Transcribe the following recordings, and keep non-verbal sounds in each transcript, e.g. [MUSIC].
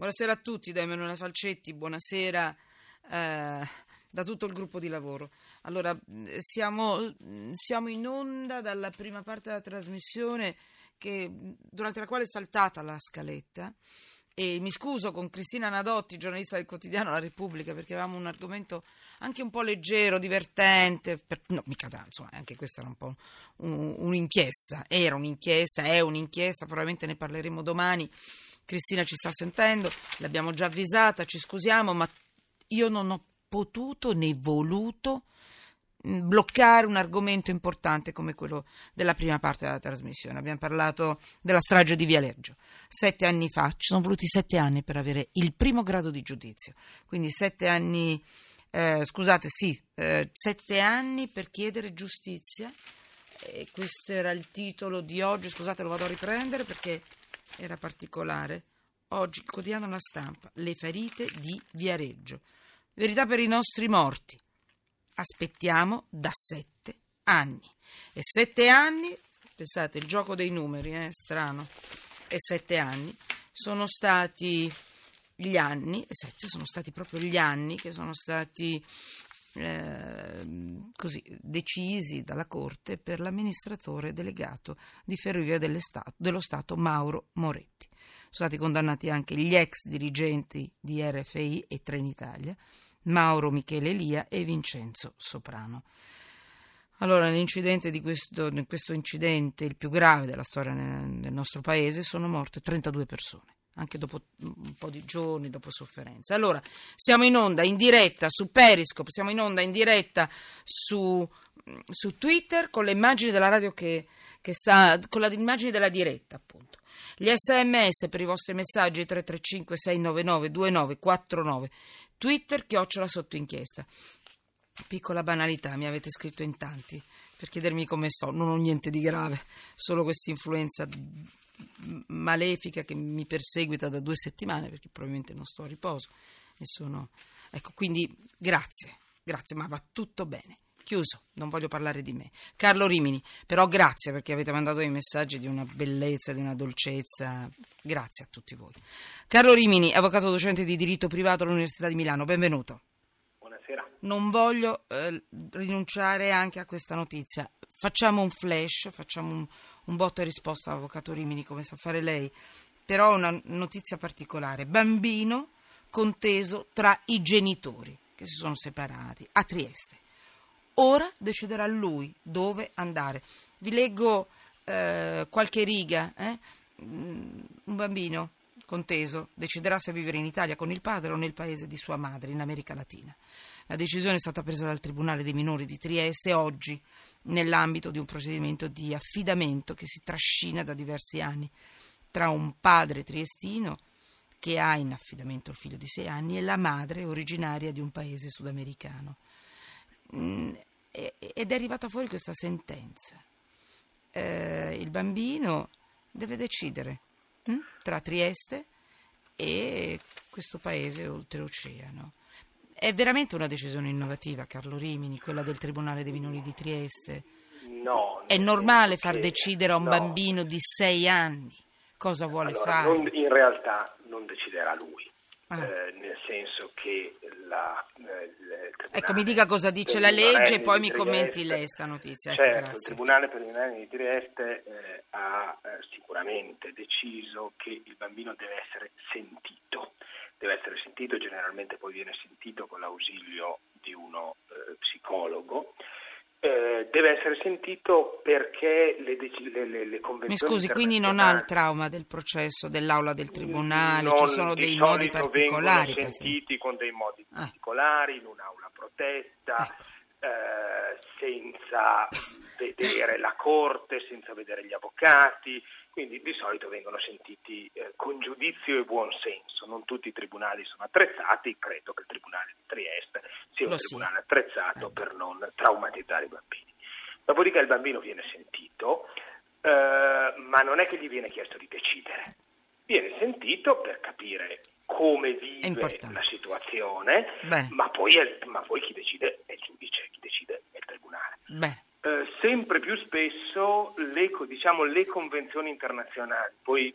Buonasera a tutti da Emanuele Falcetti, buonasera eh, da tutto il gruppo di lavoro. Allora, siamo, siamo, in onda dalla prima parte della trasmissione che, durante la quale è saltata la scaletta e mi scuso con Cristina Nadotti, giornalista del quotidiano La Repubblica, perché avevamo un argomento anche un po' leggero, divertente, per, no, mica tanto, insomma, anche questa era un po' un, un'inchiesta, era un'inchiesta, è un'inchiesta, probabilmente ne parleremo domani Cristina ci sta sentendo, l'abbiamo già avvisata, ci scusiamo, ma io non ho potuto né voluto mm, bloccare un argomento importante come quello della prima parte della trasmissione. Abbiamo parlato della strage di Vialeggio. Sette anni fa, ci sono voluti sette anni per avere il primo grado di giudizio. Quindi sette anni, eh, scusate, sì, eh, sette anni per chiedere giustizia. E questo era il titolo di oggi, scusate, lo vado a riprendere perché era particolare. Oggi il quotidiano La Stampa, le ferite di Viareggio. Verità per i nostri morti. Aspettiamo da sette anni. E sette anni, pensate, il gioco dei numeri è eh, strano, e sette anni sono stati gli anni, sette sono stati proprio gli anni che sono stati eh, così, decisi dalla Corte per l'amministratore delegato di Ferrovie dello Stato Mauro Moretti. Sono stati condannati anche gli ex dirigenti di RFI e Trenitalia, Mauro Michele Elia e Vincenzo Soprano. Allora, nell'incidente di questo, questo incidente, il più grave della storia nel, nostro paese, sono morte 32 persone anche dopo un po' di giorni, dopo sofferenza. Allora, siamo in onda in diretta su Periscope, siamo in onda in diretta su, su Twitter con le immagini della radio che, che sta, con le immagini della diretta, appunto. Gli sms per i vostri messaggi 335 699 2949 Twitter chiocciola sotto inchiesta. Piccola banalità, mi avete scritto in tanti per chiedermi come sto. Non ho niente di grave, solo questa influenza malefica che mi perseguita da due settimane perché probabilmente non sto a riposo e sono... ecco quindi grazie grazie ma va tutto bene. Chiuso non voglio parlare di me. Carlo Rimini però grazie perché avete mandato dei messaggi di una bellezza di una dolcezza. Grazie a tutti voi. Carlo Rimini avvocato docente di diritto privato all'Università di Milano benvenuto. Buonasera. Non voglio eh, rinunciare anche a questa notizia facciamo un flash facciamo un un botto e risposta all'avvocato Rimini, come sa fare lei, però una notizia particolare. Bambino conteso tra i genitori che si sono separati a Trieste. Ora deciderà lui dove andare. Vi leggo eh, qualche riga. Eh? Mm, un bambino conteso deciderà se vivere in Italia con il padre o nel paese di sua madre, in America Latina. La decisione è stata presa dal Tribunale dei minori di Trieste oggi nell'ambito di un procedimento di affidamento che si trascina da diversi anni tra un padre triestino che ha in affidamento il figlio di sei anni e la madre originaria di un paese sudamericano. Mm, ed è arrivata fuori questa sentenza. Eh, il bambino deve decidere hm, tra Trieste e questo paese oltreoceano. È veramente una decisione innovativa, Carlo Rimini, quella del Tribunale dei minori di Trieste? No. È normale far decidere a un no. bambino di sei anni cosa vuole allora, fare? Non, in realtà non deciderà lui. Ah. Eh, nel senso che la, eh, ecco mi dica cosa dice la legge e poi mi commenti lei sta notizia certo, il Tribunale minorenni di Trieste eh, ha eh, sicuramente deciso che il bambino deve essere sentito deve essere sentito, generalmente poi viene sentito con l'ausilio di uno eh, psicologo. Eh, deve essere sentito perché le, le, le, le convenzioni. Mi scusi, quindi non ha il trauma del processo, dell'aula del tribunale, non, ci sono dei modi particolari. Vengono sentiti con dei modi ah. particolari, in un'aula protesta. Ecco. Eh, senza vedere la corte, senza vedere gli avvocati, quindi di solito vengono sentiti eh, con giudizio e buon senso. Non tutti i tribunali sono attrezzati, credo che il Tribunale un tribunale sia. attrezzato per non traumatizzare i bambini. Dopodiché il bambino viene sentito, eh, ma non è che gli viene chiesto di decidere. Viene sentito per capire come vive la situazione, ma poi, è, ma poi, chi decide è il giudice, chi decide è il tribunale. Beh. Eh, sempre più spesso le, diciamo, le, convenzioni internazionali, poi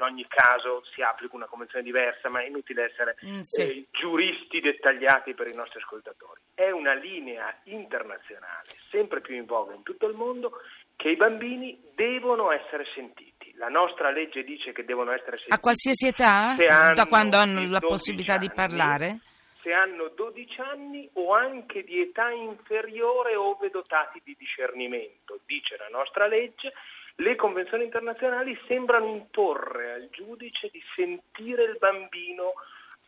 in ogni caso si applica una convenzione diversa, ma è inutile essere mm, sì. eh, giuristi dettagliati per i nostri ascoltatori. È una linea internazionale, sempre più in voga in tutto il mondo, che i bambini devono essere sentiti. La nostra legge dice che devono essere sentiti. A qualsiasi età? Da quando hanno la possibilità anni, di parlare? Se hanno 12 anni o anche di età inferiore ove dotati di discernimento, dice la nostra legge, le convenzioni internazionali sembrano imporre al giudice di sentire il bambino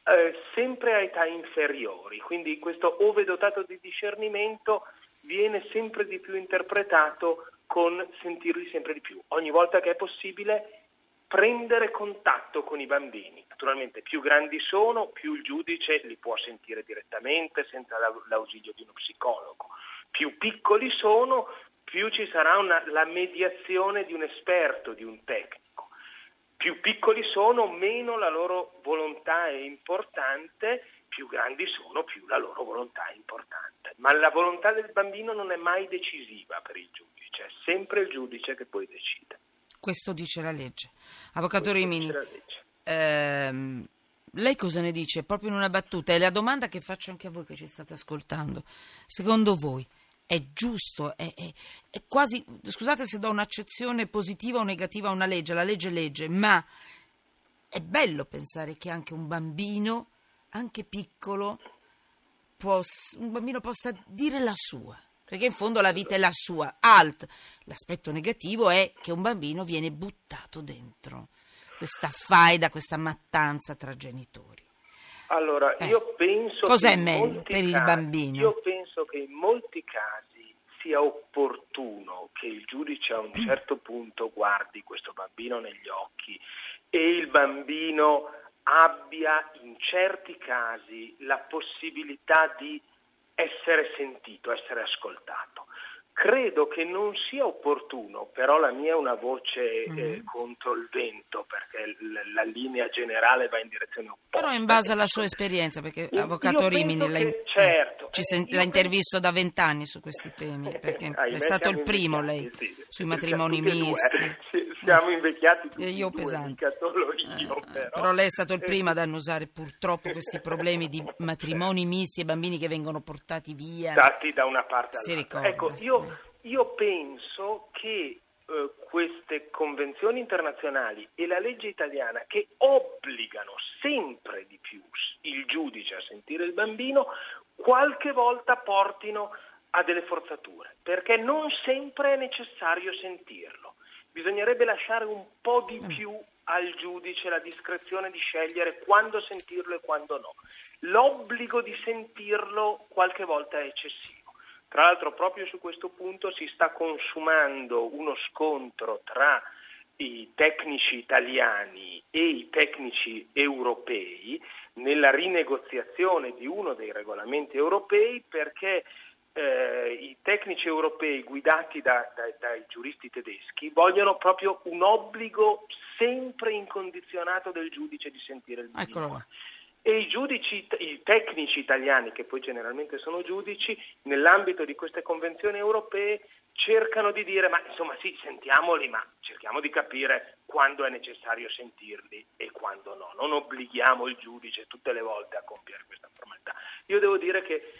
eh, sempre a età inferiori, quindi questo ove dotato di discernimento viene sempre di più interpretato con sentirli sempre di più. Ogni volta che è possibile prendere contatto con i bambini. Naturalmente più grandi sono, più il giudice li può sentire direttamente senza l'ausilio di uno psicologo. Più piccoli sono, più ci sarà una, la mediazione di un esperto, di un tecnico. Più piccoli sono, meno la loro volontà è importante, più grandi sono, più la loro volontà è importante. Ma la volontà del bambino non è mai decisiva per il giudice è sempre il giudice che poi decide. Questo dice la legge. Avvocato Rimini, ehm, lei cosa ne dice? Proprio in una battuta, è la domanda che faccio anche a voi che ci state ascoltando. Secondo voi è giusto, è, è, è quasi, scusate se do un'accezione positiva o negativa a una legge, la legge è legge, ma è bello pensare che anche un bambino, anche piccolo, può, un bambino possa dire la sua perché in fondo la vita è la sua. Alt, l'aspetto negativo è che un bambino viene buttato dentro questa faida, questa mattanza tra genitori. Allora, eh. io penso Cos'è meglio per casi, il bambino? Io penso che in molti casi sia opportuno che il giudice a un certo punto guardi questo bambino negli occhi e il bambino abbia in certi casi la possibilità di essere sentito, essere ascoltato. Credo che non sia opportuno, però la mia è una voce mm. eh, contro il vento, perché l- la linea generale va in direzione opposta. Però in base alla sua esperienza, perché Io Avvocato Rimini l'ha, che, certo, eh, sen- l'ha intervisto da vent'anni su questi [LAUGHS] temi, perché è stato il primo lei sì, sui matrimoni misti. Sì, siamo invecchiati tutti e io due, pesante. io, eh, però. però. lei è stato il primo ad annusare purtroppo questi problemi di [LAUGHS] matrimoni misti e bambini che vengono portati via. Dati da una parte all'altra. Si ricorda. Ecco, io, io penso che eh, queste convenzioni internazionali e la legge italiana che obbligano sempre di più il giudice a sentire il bambino, qualche volta portino a delle forzature, perché non sempre è necessario sentirlo bisognerebbe lasciare un po' di mm. più al giudice la discrezione di scegliere quando sentirlo e quando no. L'obbligo di sentirlo qualche volta è eccessivo. Tra l'altro proprio su questo punto si sta consumando uno scontro tra i tecnici italiani e i tecnici europei nella rinegoziazione di uno dei regolamenti europei perché eh, i tecnici europei guidati da, da, dai giuristi tedeschi vogliono proprio un obbligo sempre incondizionato del giudice di sentire il bambino. E i, giudici, i tecnici italiani, che poi generalmente sono giudici, nell'ambito di queste convenzioni europee cercano di dire, ma insomma sì, sentiamoli, ma cerchiamo di capire quando è necessario sentirli e quando no. Non obblighiamo il giudice tutte le volte a compiere questa formalità. Io devo dire che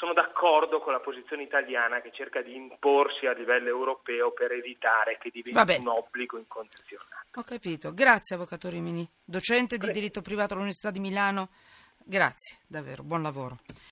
sono d'accordo con la posizione italiana che cerca di imporsi a livello europeo per evitare che diventi un obbligo incondizionato. Ho capito. Grazie, Avvocato Rimini, docente di diritto privato all'Università di Milano. Grazie, davvero, buon lavoro.